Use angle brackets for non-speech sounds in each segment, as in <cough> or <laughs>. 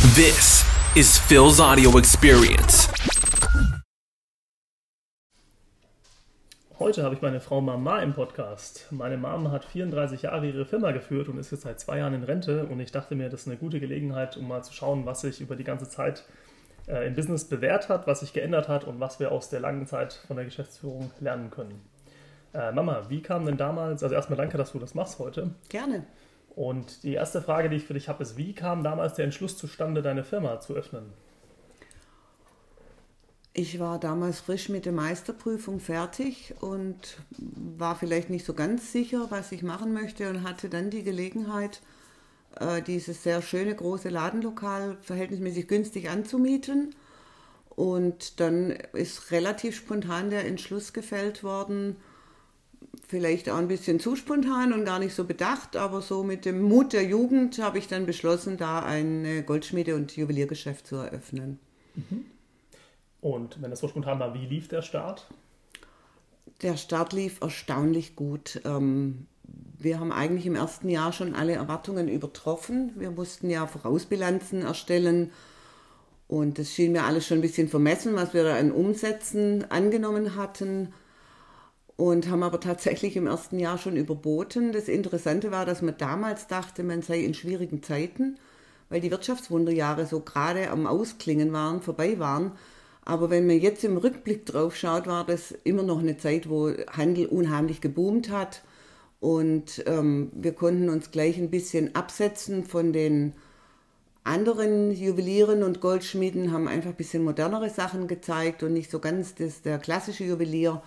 This is Phil's audio experience. Heute habe ich meine Frau Mama im Podcast. Meine Mama hat 34 Jahre ihre Firma geführt und ist jetzt seit zwei Jahren in Rente. Und ich dachte mir, das ist eine gute Gelegenheit, um mal zu schauen, was sich über die ganze Zeit äh, im Business bewährt hat, was sich geändert hat und was wir aus der langen Zeit von der Geschäftsführung lernen können. Äh, Mama, wie kam denn damals, also erstmal danke, dass du das machst heute. Gerne. Und die erste Frage, die ich für dich habe, ist, wie kam damals der Entschluss zustande, deine Firma zu öffnen? Ich war damals frisch mit der Meisterprüfung fertig und war vielleicht nicht so ganz sicher, was ich machen möchte und hatte dann die Gelegenheit, äh, dieses sehr schöne große Ladenlokal verhältnismäßig günstig anzumieten. Und dann ist relativ spontan der Entschluss gefällt worden, vielleicht auch ein bisschen zu spontan und gar nicht so bedacht, aber so mit dem Mut der Jugend habe ich dann beschlossen, da ein Goldschmiede- und Juweliergeschäft zu eröffnen. Mhm. Und wenn das so spontan war, wie lief der Start? Der Start lief erstaunlich gut. Ähm, wir haben eigentlich im ersten Jahr schon alle Erwartungen übertroffen. Wir mussten ja Vorausbilanzen erstellen und es schien mir alles schon ein bisschen vermessen, was wir da an Umsätzen angenommen hatten und haben aber tatsächlich im ersten Jahr schon überboten. Das Interessante war, dass man damals dachte, man sei in schwierigen Zeiten, weil die Wirtschaftswunderjahre so gerade am Ausklingen waren, vorbei waren. Aber wenn man jetzt im Rückblick drauf schaut, war das immer noch eine Zeit, wo Handel unheimlich geboomt hat. Und ähm, wir konnten uns gleich ein bisschen absetzen von den anderen Juwelieren und Goldschmieden, haben einfach ein bisschen modernere Sachen gezeigt und nicht so ganz das, der klassische Juwelier.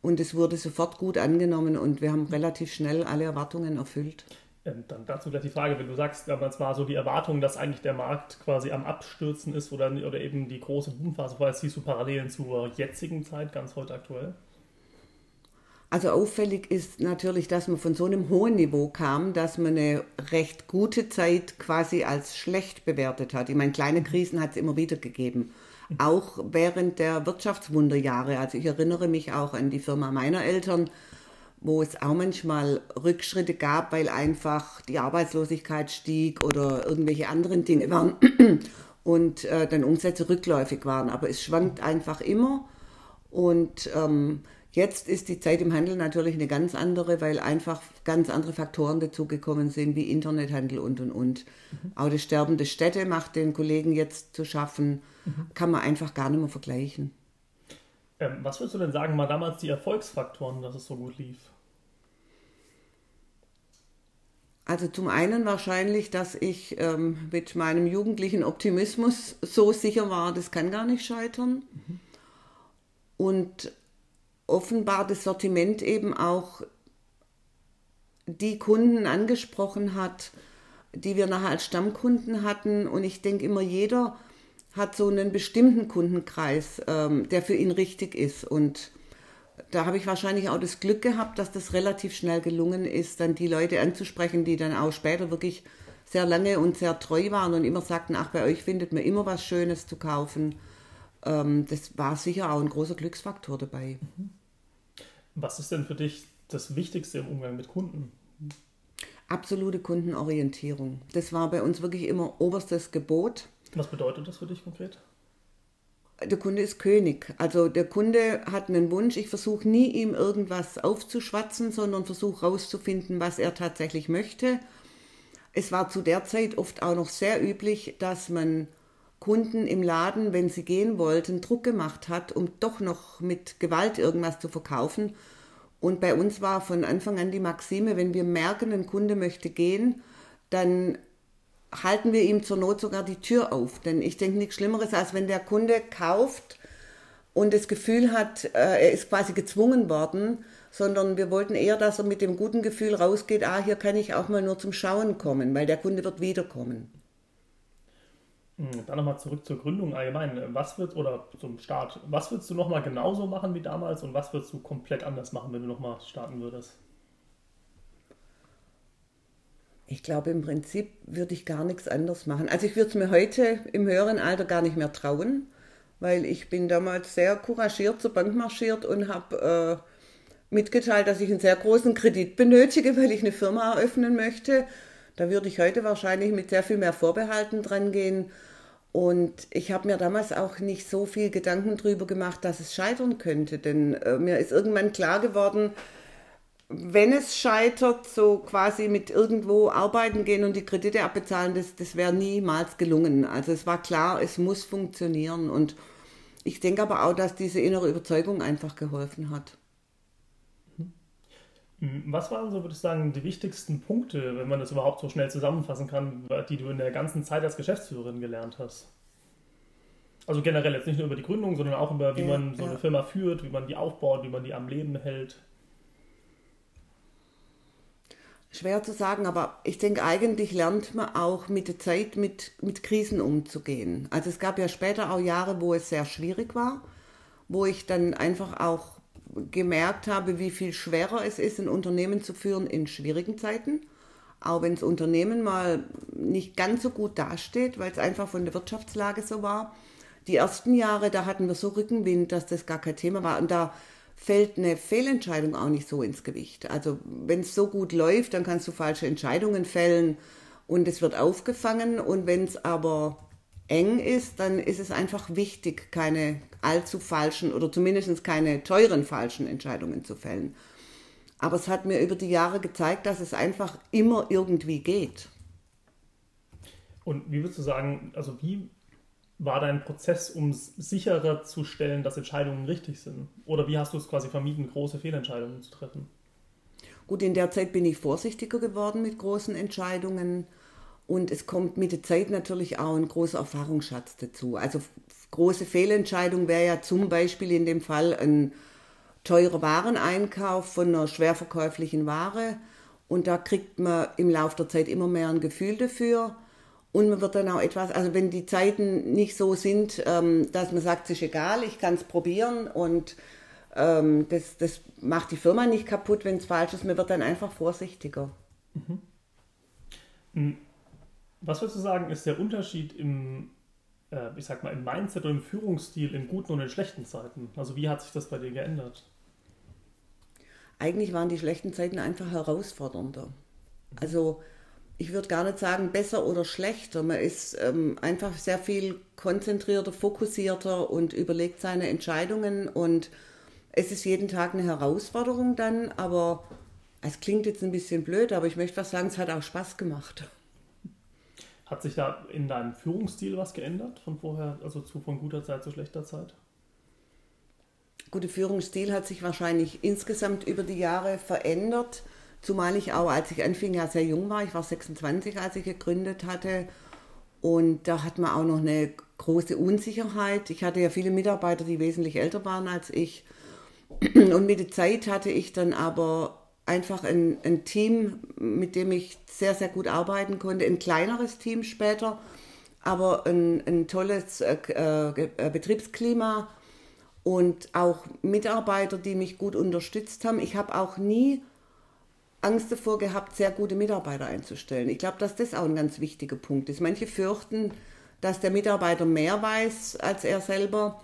Und es wurde sofort gut angenommen und wir haben relativ schnell alle Erwartungen erfüllt. Ähm, dann dazu gleich die Frage, wenn du sagst, damals war so die Erwartung, dass eigentlich der Markt quasi am Abstürzen ist oder, oder eben die große Boomphase war, siehst du Parallelen zur jetzigen Zeit, ganz heute aktuell? Also auffällig ist natürlich, dass man von so einem hohen Niveau kam, dass man eine recht gute Zeit quasi als schlecht bewertet hat. Ich meine, kleine Krisen hat es immer wieder gegeben auch während der Wirtschaftswunderjahre. Also ich erinnere mich auch an die Firma meiner Eltern, wo es auch manchmal Rückschritte gab, weil einfach die Arbeitslosigkeit stieg oder irgendwelche anderen Dinge waren <clears throat> und äh, dann Umsätze rückläufig waren. Aber es schwankt einfach immer und ähm, Jetzt ist die Zeit im Handel natürlich eine ganz andere, weil einfach ganz andere Faktoren dazugekommen sind, wie Internethandel und und und. Mhm. Auch das Sterben der Städte macht den Kollegen jetzt zu schaffen, mhm. kann man einfach gar nicht mehr vergleichen. Ähm, was würdest du denn sagen, mal damals die Erfolgsfaktoren, dass es so gut lief? Also zum einen wahrscheinlich, dass ich ähm, mit meinem jugendlichen Optimismus so sicher war, das kann gar nicht scheitern. Mhm. Und offenbar das Sortiment eben auch die Kunden angesprochen hat, die wir nachher als Stammkunden hatten. Und ich denke immer, jeder hat so einen bestimmten Kundenkreis, ähm, der für ihn richtig ist. Und da habe ich wahrscheinlich auch das Glück gehabt, dass das relativ schnell gelungen ist, dann die Leute anzusprechen, die dann auch später wirklich sehr lange und sehr treu waren und immer sagten, ach, bei euch findet man immer was Schönes zu kaufen. Ähm, das war sicher auch ein großer Glücksfaktor dabei. Mhm. Was ist denn für dich das Wichtigste im Umgang mit Kunden? Absolute Kundenorientierung. Das war bei uns wirklich immer oberstes Gebot. Was bedeutet das für dich konkret? Der Kunde ist König. Also der Kunde hat einen Wunsch. Ich versuche nie ihm irgendwas aufzuschwatzen, sondern versuche herauszufinden, was er tatsächlich möchte. Es war zu der Zeit oft auch noch sehr üblich, dass man Kunden im Laden, wenn sie gehen wollten, Druck gemacht hat, um doch noch mit Gewalt irgendwas zu verkaufen. Und bei uns war von Anfang an die Maxime, wenn wir merken, ein Kunde möchte gehen, dann halten wir ihm zur Not sogar die Tür auf. Denn ich denke nichts Schlimmeres, als wenn der Kunde kauft und das Gefühl hat, äh, er ist quasi gezwungen worden, sondern wir wollten eher, dass er mit dem guten Gefühl rausgeht, ah, hier kann ich auch mal nur zum Schauen kommen, weil der Kunde wird wiederkommen. Hm, dann nochmal zurück zur Gründung allgemein. Was wird, oder zum Start, was würdest du nochmal genauso machen wie damals und was würdest du komplett anders machen, wenn du nochmal starten würdest? Ich glaube, im Prinzip würde ich gar nichts anders machen. Also ich würde es mir heute im höheren Alter gar nicht mehr trauen, weil ich bin damals sehr couragiert zur Bank marschiert und habe äh, mitgeteilt, dass ich einen sehr großen Kredit benötige, weil ich eine Firma eröffnen möchte. Da würde ich heute wahrscheinlich mit sehr viel mehr Vorbehalten dran gehen Und ich habe mir damals auch nicht so viel Gedanken darüber gemacht, dass es scheitern könnte. Denn äh, mir ist irgendwann klar geworden, wenn es scheitert, so quasi mit irgendwo arbeiten gehen und die Kredite abbezahlen, das, das wäre niemals gelungen. Also es war klar, es muss funktionieren. Und ich denke aber auch, dass diese innere Überzeugung einfach geholfen hat. Was waren so, würde ich sagen, die wichtigsten Punkte, wenn man das überhaupt so schnell zusammenfassen kann, die du in der ganzen Zeit als Geschäftsführerin gelernt hast? Also generell jetzt nicht nur über die Gründung, sondern auch über, wie ja, man so ja. eine Firma führt, wie man die aufbaut, wie man die am Leben hält. Schwer zu sagen, aber ich denke, eigentlich lernt man auch mit der Zeit mit, mit Krisen umzugehen. Also es gab ja später auch Jahre, wo es sehr schwierig war, wo ich dann einfach auch gemerkt habe, wie viel schwerer es ist, ein Unternehmen zu führen in schwierigen Zeiten. Auch wenn das Unternehmen mal nicht ganz so gut dasteht, weil es einfach von der Wirtschaftslage so war. Die ersten Jahre, da hatten wir so Rückenwind, dass das gar kein Thema war. Und da fällt eine Fehlentscheidung auch nicht so ins Gewicht. Also wenn es so gut läuft, dann kannst du falsche Entscheidungen fällen und es wird aufgefangen. Und wenn es aber eng ist, dann ist es einfach wichtig, keine allzu falschen oder zumindest keine teuren falschen Entscheidungen zu fällen. Aber es hat mir über die Jahre gezeigt, dass es einfach immer irgendwie geht. Und wie würdest du sagen, also wie war dein Prozess, um sicherer zu stellen, dass Entscheidungen richtig sind? Oder wie hast du es quasi vermieden, große Fehlentscheidungen zu treffen? Gut, in der Zeit bin ich vorsichtiger geworden mit großen Entscheidungen und es kommt mit der Zeit natürlich auch ein großer Erfahrungsschatz dazu. Also große Fehlentscheidung wäre ja zum Beispiel in dem Fall ein teurer Wareneinkauf von einer schwer verkäuflichen Ware. Und da kriegt man im Laufe der Zeit immer mehr ein Gefühl dafür. Und man wird dann auch etwas, also wenn die Zeiten nicht so sind, ähm, dass man sagt, es ist egal, ich kann es probieren und ähm, das, das macht die Firma nicht kaputt, wenn es falsch ist, man wird dann einfach vorsichtiger. Mhm. Was würdest du sagen, ist der Unterschied im, äh, ich sag mal, im Mindset und im Führungsstil in guten und in schlechten Zeiten? Also wie hat sich das bei dir geändert? Eigentlich waren die schlechten Zeiten einfach herausfordernder. Also ich würde gar nicht sagen besser oder schlechter. Man ist ähm, einfach sehr viel konzentrierter, fokussierter und überlegt seine Entscheidungen und es ist jeden Tag eine Herausforderung dann, aber es klingt jetzt ein bisschen blöd, aber ich möchte was sagen, es hat auch Spaß gemacht. Hat sich da in deinem Führungsstil was geändert von vorher, also zu, von guter Zeit zu schlechter Zeit? Gute Führungsstil hat sich wahrscheinlich insgesamt über die Jahre verändert, zumal ich auch, als ich anfing, ja sehr jung war. Ich war 26, als ich gegründet hatte. Und da hat man auch noch eine große Unsicherheit. Ich hatte ja viele Mitarbeiter, die wesentlich älter waren als ich. Und mit der Zeit hatte ich dann aber einfach ein, ein, Team, mit dem ich sehr, sehr gut arbeiten konnte. Ein kleineres Team später, aber ein, ein tolles äh, äh, Betriebsklima und auch Mitarbeiter, die mich gut unterstützt haben. Ich habe auch nie Angst davor gehabt, sehr gute Mitarbeiter einzustellen. Ich glaube, dass das auch ein ganz wichtiger Punkt ist. Manche fürchten, dass der Mitarbeiter mehr weiß als er selber.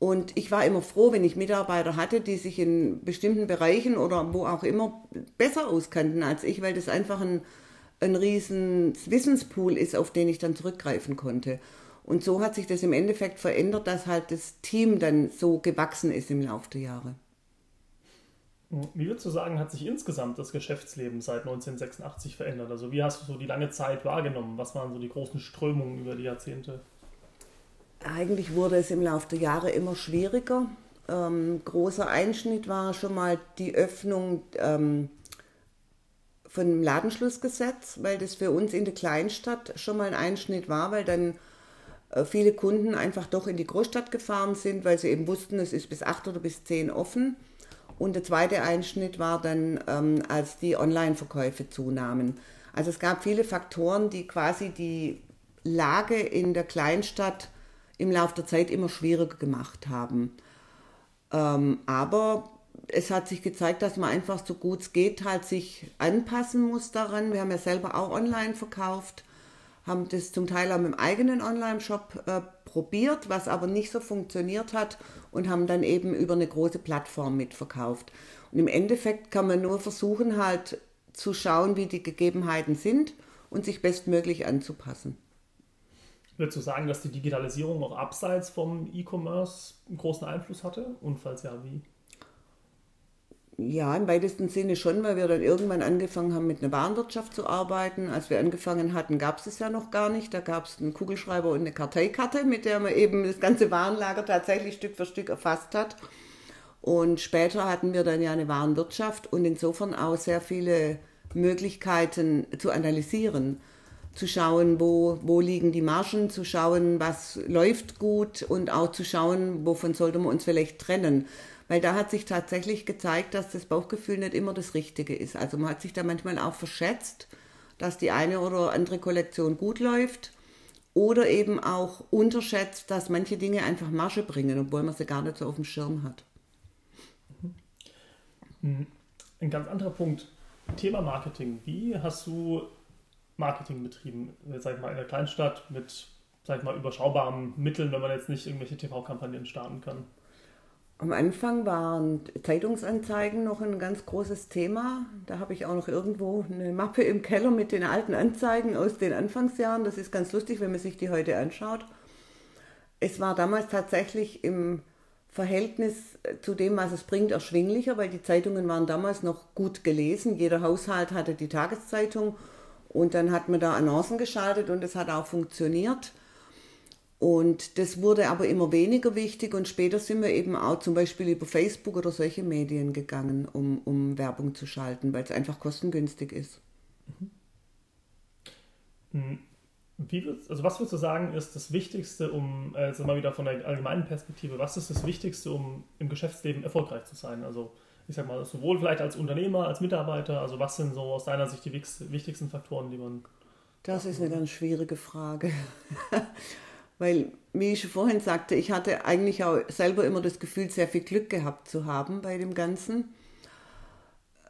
Und ich war immer froh, wenn ich Mitarbeiter hatte, die sich in bestimmten Bereichen oder wo auch immer besser auskannten als ich, weil das einfach ein, ein riesen Wissenspool ist, auf den ich dann zurückgreifen konnte. Und so hat sich das im Endeffekt verändert, dass halt das Team dann so gewachsen ist im Laufe der Jahre. Wie würdest du sagen, hat sich insgesamt das Geschäftsleben seit 1986 verändert? Also wie hast du so die lange Zeit wahrgenommen? Was waren so die großen Strömungen über die Jahrzehnte? Eigentlich wurde es im Laufe der Jahre immer schwieriger. Ähm, großer Einschnitt war schon mal die Öffnung ähm, von dem Ladenschlussgesetz, weil das für uns in der Kleinstadt schon mal ein Einschnitt war, weil dann äh, viele Kunden einfach doch in die Großstadt gefahren sind, weil sie eben wussten, es ist bis acht oder bis zehn offen. Und der zweite Einschnitt war dann, ähm, als die Online-Verkäufe zunahmen. Also es gab viele Faktoren, die quasi die Lage in der Kleinstadt im Laufe der Zeit immer schwieriger gemacht haben. Ähm, aber es hat sich gezeigt, dass man einfach so gut es geht halt sich anpassen muss daran. Wir haben ja selber auch online verkauft, haben das zum Teil auch mit dem eigenen Online-Shop äh, probiert, was aber nicht so funktioniert hat und haben dann eben über eine große Plattform mitverkauft. Und im Endeffekt kann man nur versuchen halt zu schauen, wie die Gegebenheiten sind und sich bestmöglich anzupassen. Würdest du sagen, dass die Digitalisierung auch abseits vom E-Commerce einen großen Einfluss hatte? Und falls ja, wie? Ja, im weitesten Sinne schon, weil wir dann irgendwann angefangen haben, mit einer Warenwirtschaft zu arbeiten. Als wir angefangen hatten, gab es es ja noch gar nicht. Da gab es einen Kugelschreiber und eine Karteikarte, mit der man eben das ganze Warenlager tatsächlich Stück für Stück erfasst hat. Und später hatten wir dann ja eine Warenwirtschaft und insofern auch sehr viele Möglichkeiten zu analysieren zu schauen, wo, wo liegen die Margen, zu schauen, was läuft gut und auch zu schauen, wovon sollten wir uns vielleicht trennen. Weil da hat sich tatsächlich gezeigt, dass das Bauchgefühl nicht immer das Richtige ist. Also man hat sich da manchmal auch verschätzt, dass die eine oder andere Kollektion gut läuft oder eben auch unterschätzt, dass manche Dinge einfach Marge bringen, obwohl man sie gar nicht so auf dem Schirm hat. Ein ganz anderer Punkt, Thema Marketing. Wie hast du Marketing betrieben, sag ich mal, in der Kleinstadt mit, sag ich mal, überschaubaren Mitteln, wenn man jetzt nicht irgendwelche TV-Kampagnen starten kann? Am Anfang waren Zeitungsanzeigen noch ein ganz großes Thema. Da habe ich auch noch irgendwo eine Mappe im Keller mit den alten Anzeigen aus den Anfangsjahren. Das ist ganz lustig, wenn man sich die heute anschaut. Es war damals tatsächlich im Verhältnis zu dem, was es bringt, erschwinglicher, weil die Zeitungen waren damals noch gut gelesen. Jeder Haushalt hatte die Tageszeitung und dann hat man da Annoncen geschaltet und es hat auch funktioniert. Und das wurde aber immer weniger wichtig und später sind wir eben auch zum Beispiel über Facebook oder solche Medien gegangen, um, um Werbung zu schalten, weil es einfach kostengünstig ist. Mhm. Wie würdest, also was würdest du sagen, ist das Wichtigste, um, äh, mal wieder von der allgemeinen Perspektive, was ist das Wichtigste, um im Geschäftsleben erfolgreich zu sein? Also ich sag mal, sowohl vielleicht als Unternehmer, als Mitarbeiter, also was sind so aus deiner Sicht die wichtigsten Faktoren, die man. Das ist eine ganz schwierige Frage. <laughs> Weil, wie ich schon vorhin sagte, ich hatte eigentlich auch selber immer das Gefühl, sehr viel Glück gehabt zu haben bei dem Ganzen.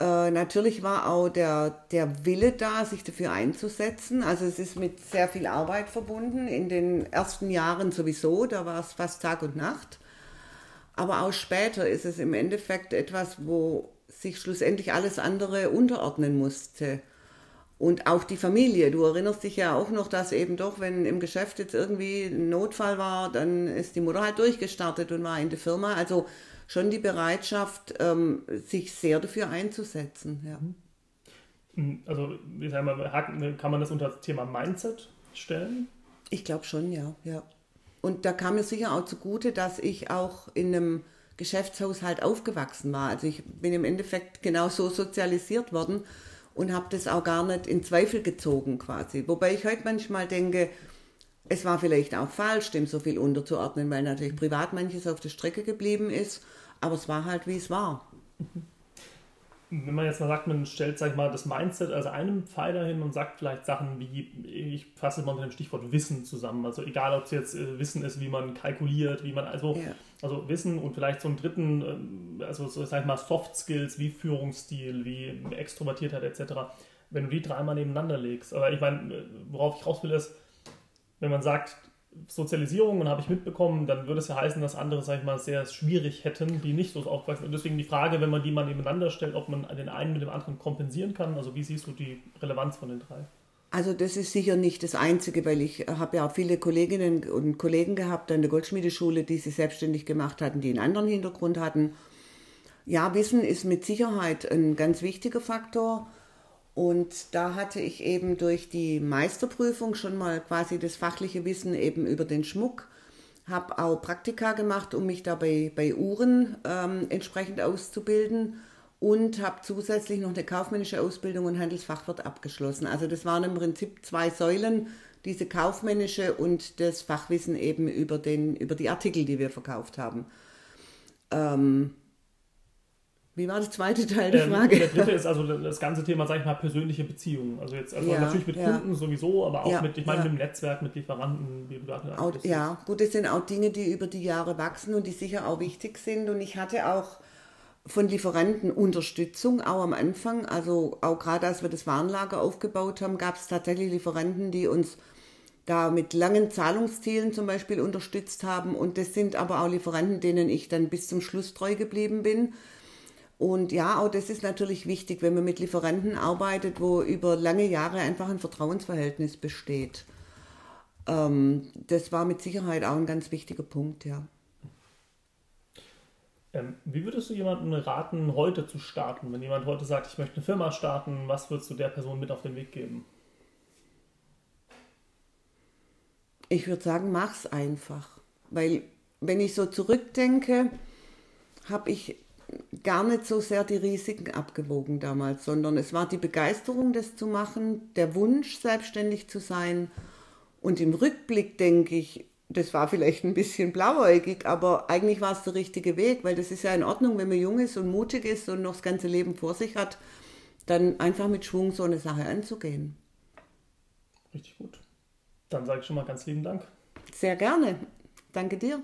Äh, natürlich war auch der, der Wille da, sich dafür einzusetzen. Also es ist mit sehr viel Arbeit verbunden. In den ersten Jahren sowieso, da war es fast Tag und Nacht. Aber auch später ist es im Endeffekt etwas, wo sich schlussendlich alles andere unterordnen musste. Und auch die Familie. Du erinnerst dich ja auch noch, dass eben doch, wenn im Geschäft jetzt irgendwie ein Notfall war, dann ist die Mutter halt durchgestartet und war in der Firma. Also schon die Bereitschaft, ähm, sich sehr dafür einzusetzen. Ja. Hm, also, ich sag mal, kann man das unter das Thema Mindset stellen? Ich glaube schon, ja, ja. Und da kam mir sicher auch zugute, dass ich auch in einem Geschäftshaushalt aufgewachsen war. Also ich bin im Endeffekt genau so sozialisiert worden und habe das auch gar nicht in Zweifel gezogen quasi. Wobei ich heute manchmal denke, es war vielleicht auch falsch, dem so viel unterzuordnen, weil natürlich privat manches auf der Strecke geblieben ist, aber es war halt, wie es war. Wenn man jetzt mal sagt, man stellt, sag ich mal, das Mindset als einen Pfeiler hin und sagt vielleicht Sachen wie, ich fasse mal unter dem Stichwort Wissen zusammen. Also egal, ob es jetzt äh, Wissen ist, wie man kalkuliert, wie man, also, ja. also Wissen und vielleicht so einen dritten, ähm, also sag ich mal, Soft Skills wie Führungsstil, wie Extrovertiertheit etc. Wenn du die dreimal nebeneinander legst. Aber ich meine, äh, worauf ich raus will, ist, wenn man sagt, Sozialisierung und habe ich mitbekommen, dann würde es ja heißen, dass andere, sag ich mal, sehr schwierig hätten, die nicht so aufgewachsen sind. Und deswegen die Frage, wenn man die mal nebeneinander stellt, ob man den einen mit dem anderen kompensieren kann. Also wie siehst du die Relevanz von den drei? Also das ist sicher nicht das Einzige, weil ich habe ja auch viele Kolleginnen und Kollegen gehabt an der Goldschmiedeschule, die sich selbstständig gemacht hatten, die einen anderen Hintergrund hatten. Ja, Wissen ist mit Sicherheit ein ganz wichtiger Faktor. Und da hatte ich eben durch die Meisterprüfung schon mal quasi das fachliche Wissen eben über den Schmuck, habe auch Praktika gemacht, um mich dabei bei Uhren ähm, entsprechend auszubilden und habe zusätzlich noch eine kaufmännische Ausbildung und Handelsfachwirt abgeschlossen. Also das waren im Prinzip zwei Säulen, diese kaufmännische und das Fachwissen eben über, den, über die Artikel, die wir verkauft haben. Ähm, wie war der zweite Teil der ähm, Frage? Der dritte ist also das ganze Thema, sag ich mal, persönliche Beziehungen. Also jetzt also ja, natürlich mit ja. Kunden sowieso, aber auch ja, mit, ich meine, mit dem Netzwerk, mit Lieferanten, wie du gerade auch, Ja, gut, das sind auch Dinge, die über die Jahre wachsen und die sicher auch wichtig sind. Und ich hatte auch von Lieferanten Unterstützung, auch am Anfang. Also auch gerade als wir das Warenlager aufgebaut haben, gab es tatsächlich Lieferanten, die uns da mit langen Zahlungszielen zum Beispiel unterstützt haben. Und das sind aber auch Lieferanten, denen ich dann bis zum Schluss treu geblieben bin und ja, auch das ist natürlich wichtig, wenn man mit Lieferanten arbeitet, wo über lange Jahre einfach ein Vertrauensverhältnis besteht. ähm, das war mit Sicherheit auch ein ganz wichtiger Punkt, ja. Ähm, wie würdest du jemandem raten, heute zu starten? Wenn jemand heute sagt, ich möchte eine Firma starten, was würdest du der Person mit auf den Weg geben? Ich würde sagen, mach's einfach. Weil, wenn ich so zurückdenke, habe ich gar nicht so sehr die Risiken abgewogen damals, sondern es war die Begeisterung, das zu machen, der Wunsch, selbstständig zu sein. Und im Rückblick denke ich, das war vielleicht ein bisschen blauäugig, aber eigentlich war es der richtige Weg, weil das ist ja in Ordnung, wenn man jung ist und mutig ist und noch das ganze Leben vor sich hat, dann einfach mit Schwung so eine Sache anzugehen. Richtig gut. Dann sage ich schon mal ganz lieben Dank. Sehr gerne. Danke dir.